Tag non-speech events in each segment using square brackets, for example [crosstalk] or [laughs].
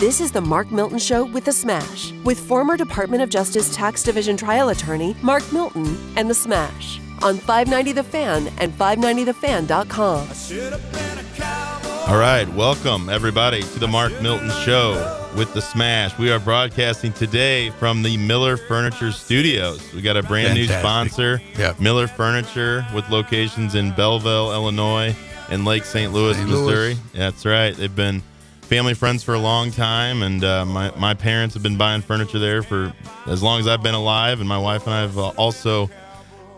This is the Mark Milton Show with The Smash, with former Department of Justice Tax Division trial attorney Mark Milton and The Smash on 590 The Fan and 590thefan.com. All right, welcome everybody to the Mark Milton Show with the Smash. We are broadcasting today from the Miller Furniture Studios. We got a brand new sponsor, Yeah. Miller Furniture, with locations in Belleville, Illinois, and Lake St. Louis, St. Missouri. Yeah, that's right. They've been family friends for a long time, and uh, my my parents have been buying furniture there for as long as I've been alive, and my wife and I have uh, also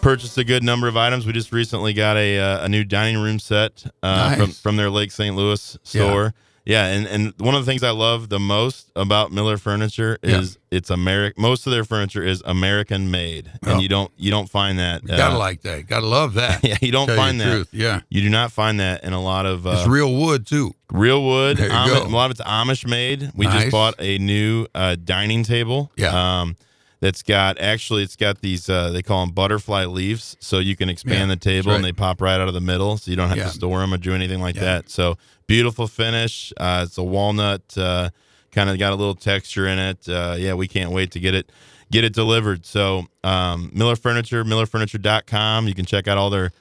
purchased a good number of items. We just recently got a uh, a new dining room set uh, Nice. from from their Lake St. Louis store. Yeah. And and one of the things I love the most about Miller Furniture Yeah. is it's American. Most of their furniture is American made, Oh. and you don't you don't find that. uh, Gotta like that. Gotta love that. [laughs] yeah, you don't Tell find that. truth. Yeah. You do not find that in a lot of uh, It's real wood too. real wood. There you Ami- go. A lot of it's Amish made. We just bought a new uh, dining table. Yeah. Um, that's got actually it's got these uh, they call them butterfly leaves, so you can expand Yeah, the table that's and they pop right out of the middle, so you don't have Yeah. to store them or do anything like Yeah. that. So beautiful finish. Uh, it's a walnut, uh, kind of got a little texture in it. Uh, yeah, we can't wait to get it get it delivered. So um, Miller Furniture, MillerFurniture.com. You can check out all their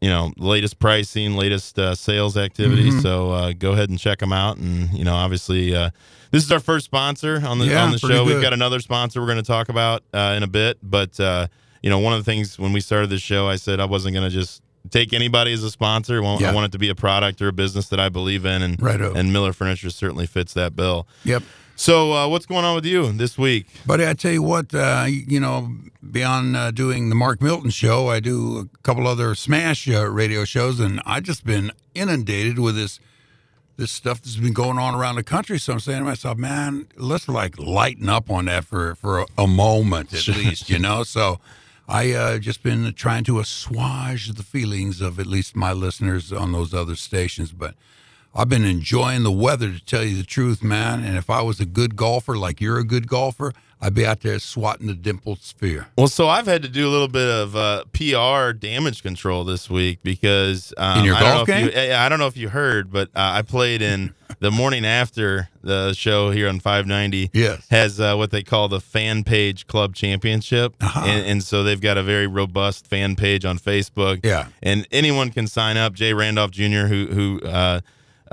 you know latest pricing latest uh, sales activity. Mm-hmm. so uh, go ahead and check them out. And you know obviously uh, this is our first sponsor on the Yeah, on the show. We've got another sponsor we're going to talk about uh, in a bit. But uh, you know one of the things when we started this show i said i wasn't going to just take anybody as a sponsor. I want, I want it to be a product or a business that i believe in. And Righto. and miller furniture certainly fits that bill. Yep. So uh, what's going on with you this week Buddy, I tell you what, uh, you know, beyond uh, doing the Mark Milton show, I do a couple other Smash uh, radio shows, and I've just been inundated with this this stuff that's been going on around the country. So I'm saying to myself, man, let's like lighten up on that for for a, a moment at least, you know. So I uh, just been trying to assuage the feelings of at least my listeners on those other stations, but. I've been enjoying the weather to tell you the truth, man. And if I was a good golfer, like you're a good golfer, I'd be out there swatting the dimpled sphere. Well, so I've had to do a little bit of uh, PR damage control this week because um, In your I don't golf know if you- game? I don't know if you heard, but uh, I played in [laughs] the morning after the show here on 590. Yes. has uh, what they call the Fan Page Club Championship, Uh-huh. and, and so they've got a very robust fan page on Facebook. Yeah. and anyone can sign up. Jay Randolph Jr., who who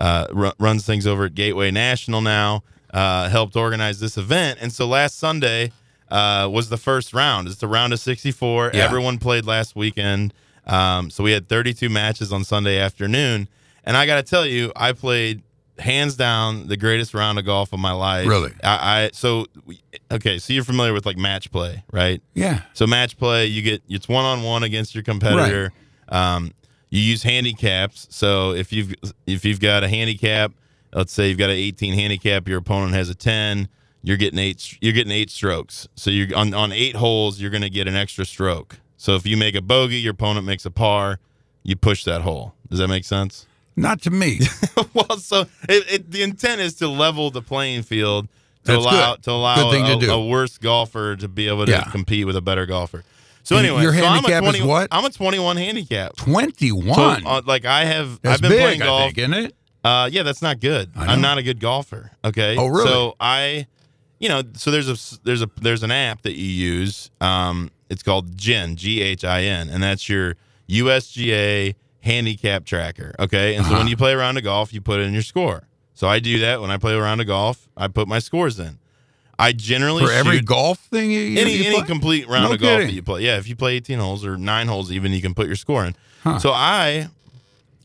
uh, ru- runs things over at Gateway National now, uh, helped organize this event. And so last Sunday uh, was the first round. It's the round of 64. Yeah. Everyone played last weekend. Um, so we had 32 matches on Sunday afternoon. And I got to tell you, I played hands down the greatest round of golf of my life. Really? I, I so okay. So you're familiar with like match play, right? Yeah. So match play, you get it's one on one against your competitor. Um, you use handicaps. So if you've if you've got a handicap, let's say you've got an 18 handicap, your opponent has a 10. You're getting eight. You're getting eight strokes. So you're on on eight holes. You're going to get an extra stroke. So if you make a bogey, your opponent makes a par. You push that hole. Does that make sense? Not to me. [laughs] well, so it, it, the intent is to level the playing field to That's allow good. to allow a, to a worse golfer to be able to Yeah. compete with a better golfer. So anyway, your so I'm a handicap is what? I'm a 21 handicap. 21. So, uh, like I have, That's I've been big, playing I golf. think, isn't it? Uh, yeah, that's not good. I. I'm not a good golfer. Okay. Oh, really? So I, you know, so there's a there's a there's an app that you use. Um, it's called GHIN, G H I N, and that's your USGA handicap tracker. Okay. And so Uh-huh. when you play around a golf, you put in your score. So I do that when I play around a golf. I put my scores in. I generally For every shoot golf thing you, any you any complete round No of golf that you play. Yeah, if you play 18 holes or nine holes, even you can put your score in. Huh. So I,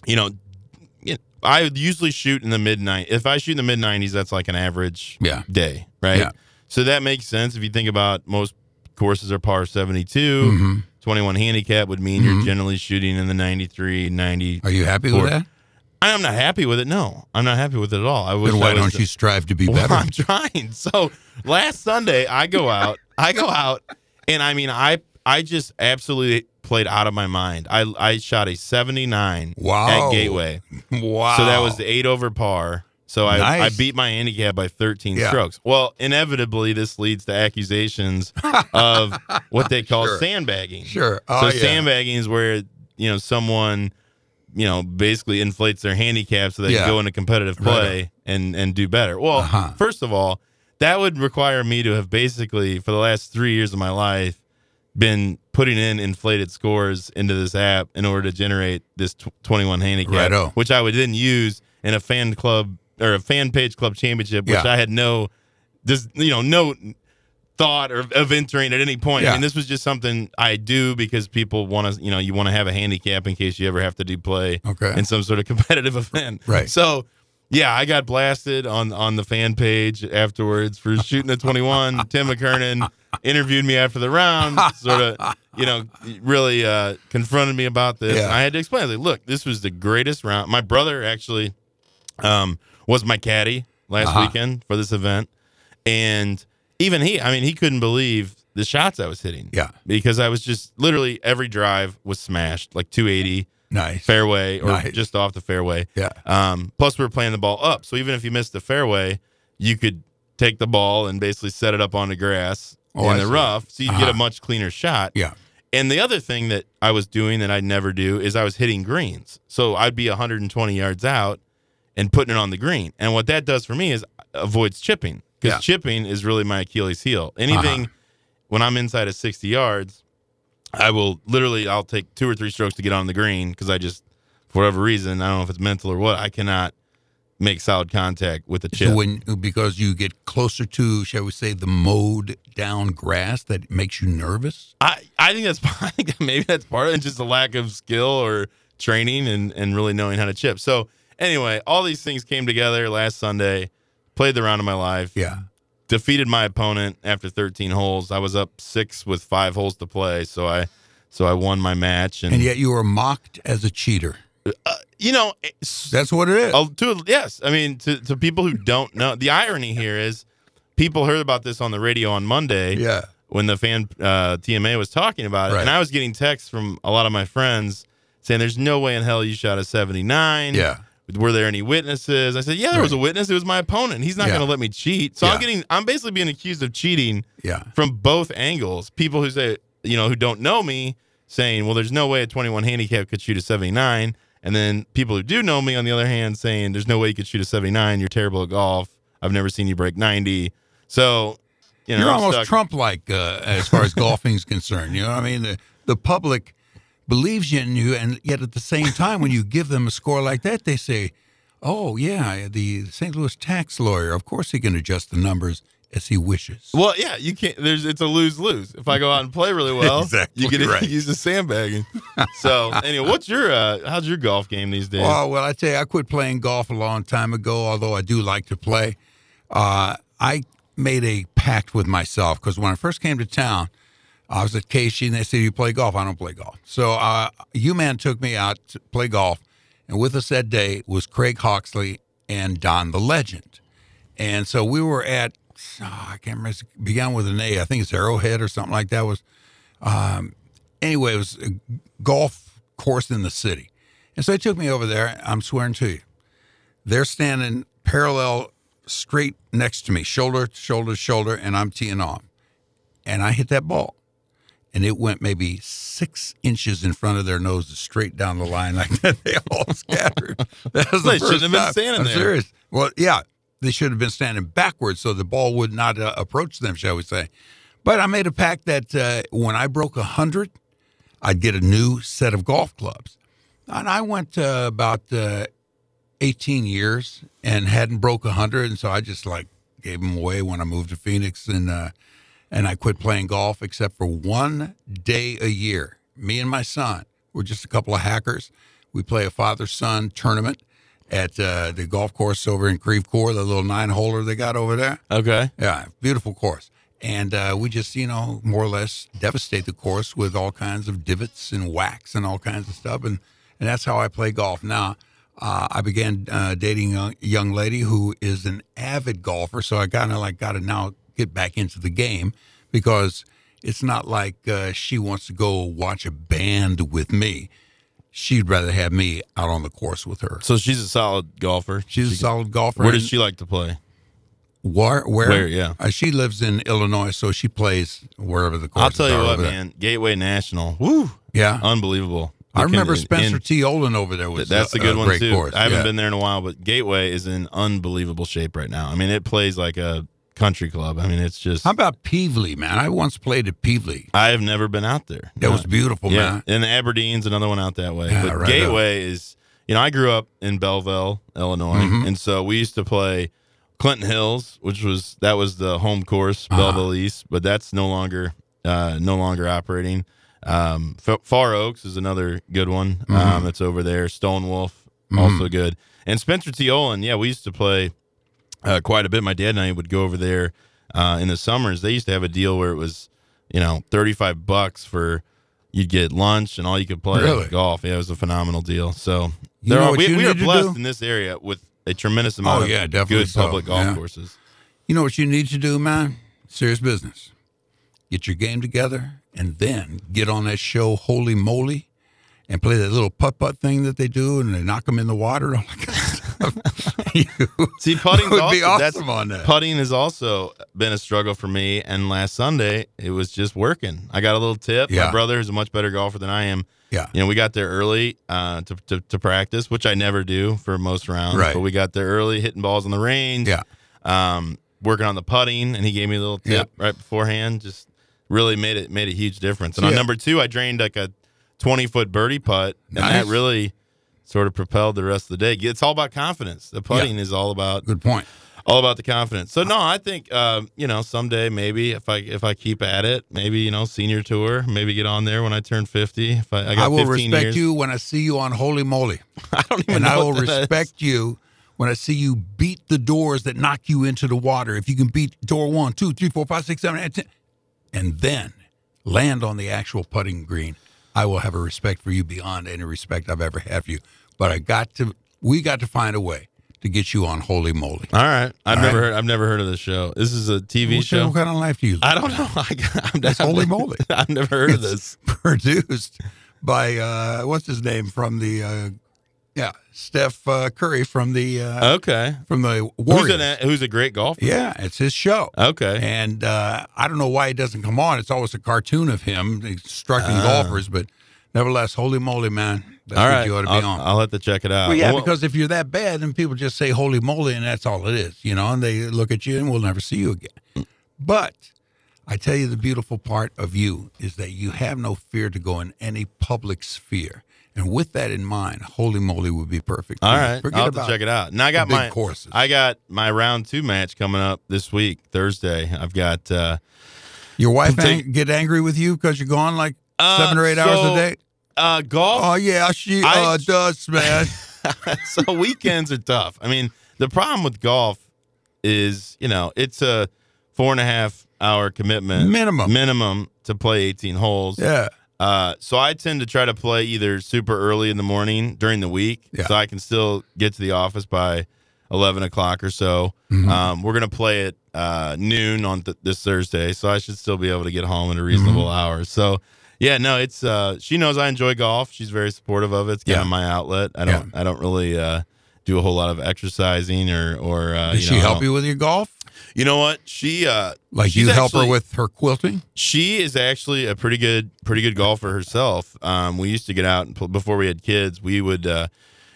you know, I usually shoot in the mid 90s. If I shoot in the mid 90s, that's like an average Yeah. day, right? Yeah. So that makes sense if you think about most courses are par 72. Mhm. 21 handicap would mean you're generally shooting in the 93, 90. Are you happy with that? I'm not happy with it. No, I'm not happy with it at all. I wish Then why don't you strive to be [laughs] well, better? I'm trying. So last Sunday, I go out. I go out, and I mean, I I just absolutely played out of my mind. I I shot a 79 Wow. at Gateway. wow. So that was the eight over par. So I, I beat my handicap by 13 Yeah. strokes. Well, inevitably, this leads to accusations of what they call [laughs] Sure. sandbagging. Sure. So Oh, yeah. sandbagging is where you know someone you know, basically inflates their handicap so they Yeah. can go into competitive play and and do better. Well, Uh-huh. first of all, that would require me to have basically for the last three years of my life been putting in inflated scores into this app in order to generate this tw- 21 handicap, Righto. which I would then use in a fan club or a fan page club championship, which Yeah. I had no, just you know, no thought or of entering at any point. I mean, this was just something I do because people want to, you know, you want to have a handicap in case you ever have to do play Okay. in some sort of [laughs] competitive event. Right. So, yeah, I got blasted on on the fan page afterwards for shooting a 21. [laughs] Tim McKernan interviewed me after the round, sort of, you know, really uh, confronted me about this. Yeah. I had to explain, I was like, look, this was the greatest round. My brother actually um, was my caddy last Uh-huh. weekend for this event. And even he, I mean, he couldn't believe the shots I was hitting. Yeah. Because I was just literally every drive was smashed, like 280 Nice. fairway or Nice. just off the fairway. Yeah. Um, plus, we were playing the ball up. So even if you missed the fairway, you could take the ball and basically set it up on the grass Oh, in I the see. rough. So you get Uh-huh. a much cleaner shot. Yeah. And the other thing that I was doing that I'd never do is I was hitting greens. So I'd be 120 yards out and putting it on the green. And what that does for me is avoids chipping because Yeah. chipping is really my Achilles heel. Anything Uh-huh. when I'm inside of 60 yards, I will literally I'll take two or three strokes to get on the green because I just for whatever reason I don't know if it's mental or what I cannot make solid contact with the chip. So when because you get closer to, shall we say, the mowed down grass, that makes you nervous. I, I think that's [laughs] I think maybe that's part of it, just a lack of skill or training and, and really knowing how to chip. So anyway, all these things came together last Sunday. Played the round of my life. Yeah. Defeated my opponent after 13 holes. I was up six with five holes to play, so I so I won my match. And, And yet you were mocked as a cheater. you know, That's what it is. Oh, to yes. I mean, to to people who don't know, the irony here is people heard about this on the radio on Monday. Yeah. When the fan uh, TMA was talking about it, Right. and I was getting texts from a lot of my friends saying, "There's no way in hell you shot a 79." Yeah. Were there any witnesses? I said, "Yeah, there was a witness. It was my opponent. He's not Yeah. going to let me cheat." So Yeah. I'm getting, I'm basically being accused of cheating Yeah. from both angles. People who say, you know, who don't know me saying, well, there's no way a 21 handicap could shoot a 79. And then people who do know me, on the other hand, saying, there's no way you could shoot a 79. You're terrible at golf. I've never seen you break 90. So, you know, You're I'm almost Trump like uh, as far as [laughs] golfing is concerned. You know what I mean? The, the public believes in you, and yet at the same time, when you give them a score like that, they say, oh, yeah, the St. Louis tax lawyer, of course he can adjust the numbers as he wishes. Well, yeah, you can't. There's it's a lose lose. If I go out and play really [laughs] well, Exactly you get right. to [laughs] use the sandbagging. so anyway, what's your uh, how's your golf game these days? Well, well, I tell you, I quit playing golf a long time ago, although I do like to play. Uh, I made a pact with myself because when I first came to town, I was at KSHE and they said, You play golf? I don't play golf. So uh, U-Man took me out to play golf. And with us that day was Craig Hawksley and Don the Legend. And so we were at, oh, I can't remember, it began with an A. I think it's Arrowhead or something like that. was um, Anyway, it was a golf course in the city. And so he took me over there. I'm swearing to you. They're standing parallel straight next to me, shoulder to shoulder to shoulder, and I'm teeing off. And I hit that ball. And it went maybe six inches in front of their noses, straight down the line like [laughs] that. They all scattered. That was the They shouldn't have been standing I'm there. serious. Well, yeah, they should have been standing backwards so the ball would not uh, approach them, shall we say. But I made a pact that uh, when I broke 100, I'd get a new set of golf clubs. And I went uh, about uh, 18 years and hadn't broke 100. And so I just like gave them away when I moved to Phoenix and, uh, and I quit playing golf except for one day a year. Me and my son, we're just a couple of hackers. We play a father son tournament at uh, the golf course over in Creve Coeur, the little nine holer they got over there. okay. Yeah, beautiful course. And uh, we just, you know, more or less devastate the course with all kinds of divots and wax and all kinds of stuff. And, and that's how I play golf. Now, uh, I began uh, dating a young lady who is an avid golfer. So I kind of like got to now get back into the game because it's not like uh, she wants to go watch a band with me. She'd rather have me out on the course with her. So she's a solid golfer. She's a solid golfer. Where does she like to play? Where? Where? Where, yeah. Uh, she lives in Illinois, so she plays wherever the course. I'll tell you what, there. man. Gateway National. Woo. Yeah. Unbelievable. I remember in- Spencer in- T. Olin over there was that's a good one great too. course. I haven't yeah. been there in a while, but Gateway is in unbelievable shape right now. I mean, it plays like a country club. I mean, it's just. How about Pevely, man? I once played at Pevely. I have never been out there. That was beautiful, yeah, man. and Aberdeen's another one out that way. Yeah, but right Gateway is, you know, I grew up in Belleville, Illinois, Mm-hmm. and so we used to play Clinton Hills, which was that was the home course, Uh-huh. Belleville East, but that's no longer uh, no longer operating. Um, F- Far Oaks is another good one Mm-hmm. um, that's over there. Stone Wolf also good, and Spencer T. Olin. Yeah, we used to play uh, quite a bit. My dad and I would go over there uh, in the summers. They used to have a deal where it was, you know, thirty five bucks for you'd get lunch and all you could play Really? golf. Yeah, it was a phenomenal deal. So You there are, we, we are blessed in this area with a tremendous amount Oh, of yeah, definitely good so. public golf Yeah. courses. You know what you need to do, man? Serious business. Get your game together and then get on that show, Holey Moley, and play that little putt putt thing that they do and they knock them in the water [laughs] and all that kind of stuff. You See, putting [laughs] would be also, awesome on that. Putting has also been a struggle for me. And last Sunday, it was just working. I got a little tip. Yeah. My brother is a much better golfer than I am. Yeah. You know, we got there early uh, to, to to practice, which I never do for most rounds. Right. But we got there early, hitting balls on the range. Yeah. Um, working on the putting, and he gave me a little tip Yeah. right beforehand. Just really made it made a huge difference. And So, on number two, I drained like a twenty foot birdie putt, and Nice. that really sort of propelled the rest of the day. It's all about confidence. The putting is all about Good point. all about the confidence. So no, I think um, you know someday maybe if I if I keep at it, maybe you know senior tour, maybe get on there when I turn fifty. If I, I got I will 15 respect years. you when I see you on Holey Moley. [laughs] I don't even and I will that is. respect you when I see you beat the doors that knock you into the water. If you can beat door one, two, three, four, five, six, seven, eight, ten, and then land on the actual putting green, I will have a respect for you beyond any respect I've ever had for you. But I got to, we got to find a way to get you on Holey Moley. All right, I've All never right. heard. I've never heard of this show. This is a TV What show. kind of life do you live? [laughs] I don't know. I, I'm It's Holey Moley. [laughs] I've never heard of this. [laughs] produced by uh, what's his name from the uh, yeah Steph uh, Curry from the uh, Okay, from the who's Warriors. an, who's a great golfer? Yeah, it's his show. Okay, And uh, I don't know why he doesn't come on. It's always a cartoon of him instructing Ah. golfers, but nevertheless, holey moley, man, that's all what you ought to I'll, be on. I'll have to check it out. well, yeah, Well, because if you're that bad, then people just say holy moly, and that's all it is, you know, and they look at you and we'll never see you again. But I tell you, the beautiful part of you is that you have no fear to go in any public sphere. And with that in mind, holey moley would be perfect. All right, Forget I'll have to check it out. And I got my courses. I got my round two match coming up this week, Thursday. I've got uh, Your wife Take- ang- get angry with you because you're gone like Uh, seven or eight hours a day? uh, golf. Oh, yeah, she I- uh, does, man. [laughs] so weekends are tough. I mean, the problem with golf is, you know, it's a four and a half hour commitment Minimum. minimum to play 18 holes. yeah. Uh, so I tend to try to play either super early in the morning during the week, Yeah. so I can still get to the office by 11 o'clock or so. Mm-hmm. Um, we're gonna play at uh, noon on th- this Thursday, so I should still be able to get home in a reasonable Mm-hmm. hour. So. Yeah, no, it's uh she knows I enjoy golf. She's very supportive of it. It's kind Yeah. of my outlet. I don't I don't really uh do a whole lot of exercising or or uh Does you she know, help you with your golf? You know what? She uh Like you help her with her quilting? she is actually a pretty good pretty good golfer herself. Um, we used to get out and pl- before we had kids, we would uh,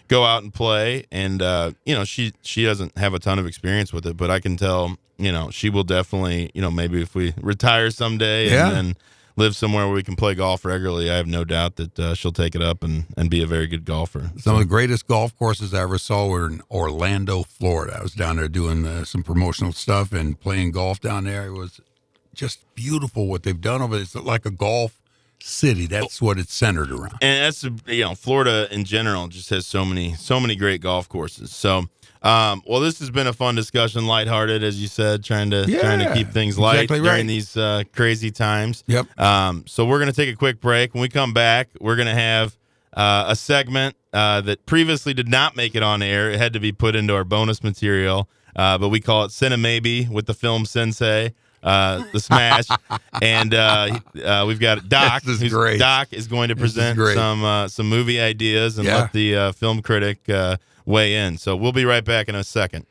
go out and play, and uh, you know she she doesn't have a ton of experience with it, but I can tell you know she will definitely you know maybe if we retire someday Yeah. and then live somewhere where we can play golf regularly, I have no doubt that uh, she'll take it up and and be a very good golfer. Some of the greatest golf courses I ever saw were in Orlando, Florida. I was down there doing uh, some promotional stuff and playing golf down there. It was just beautiful what they've done over there. It's like a golf city. That's what it's centered around. and that's you know Florida in general just has so many so many great golf courses. So, um, well, this has been a fun discussion, lighthearted as you said, trying to trying to keep things light exactly during these uh, crazy times. Yep. Um, so we're gonna take a quick break. When we come back, we're gonna have uh, a segment uh, that previously did not make it on air. It had to be put into our bonus material, uh, but we call it Cinema Maybe with the film Sensei. Uh, the Smash, [laughs] and uh, uh, we've got Doc. [laughs] This is great. Doc is going to present some uh, some movie ideas and Yeah. let the uh, film critic uh, weigh in. So we'll be right back in a second.